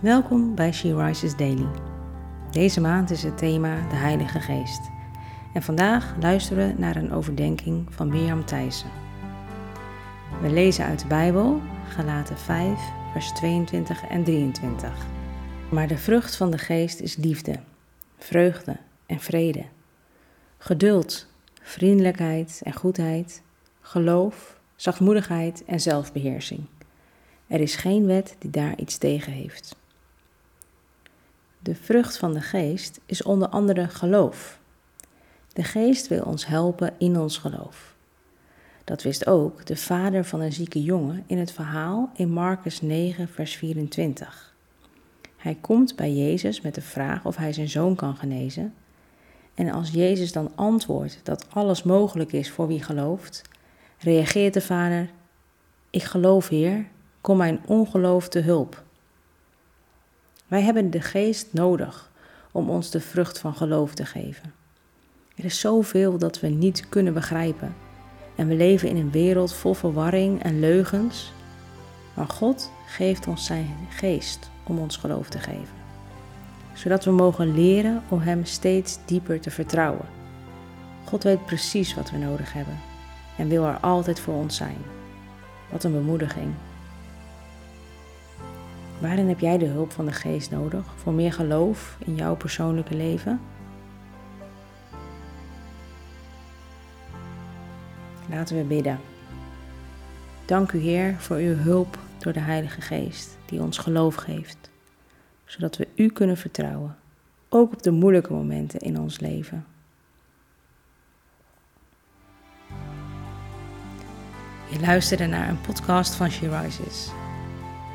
Welkom bij She Rises Daily. Deze maand is het thema de Heilige Geest. En vandaag luisteren we naar een overdenking van Mirjam Thijssen. We lezen uit de Bijbel, Galaten 5, vers 22 en 23. Maar de vrucht van de Geest is liefde, vreugde en vrede, geduld, vriendelijkheid en goedheid, geloof, zachtmoedigheid en zelfbeheersing. Er is geen wet die daar iets tegen heeft. De vrucht van de geest is onder andere geloof. De geest wil ons helpen in ons geloof. Dat wist ook de vader van een zieke jongen in het verhaal in Marcus 9, vers 24. Hij komt bij Jezus met de vraag of hij zijn zoon kan genezen. En als Jezus dan antwoordt dat alles mogelijk is voor wie gelooft, reageert de vader: Ik geloof, Heer, kom mijn ongeloof te hulp. Wij hebben de geest nodig om ons de vrucht van geloof te geven. Er is zoveel dat we niet kunnen begrijpen en we leven in een wereld vol verwarring en leugens, maar God geeft ons zijn geest om ons geloof te geven, zodat we mogen leren om Hem steeds dieper te vertrouwen. God weet precies wat we nodig hebben en wil er altijd voor ons zijn. Wat een bemoediging. Waarin heb jij de hulp van de geest nodig voor meer geloof in jouw persoonlijke leven? Laten we bidden. Dank u Heer voor uw hulp door de Heilige Geest die ons geloof geeft, zodat we u kunnen vertrouwen, ook op de moeilijke momenten in ons leven. Je luisterde naar een podcast van She Rises.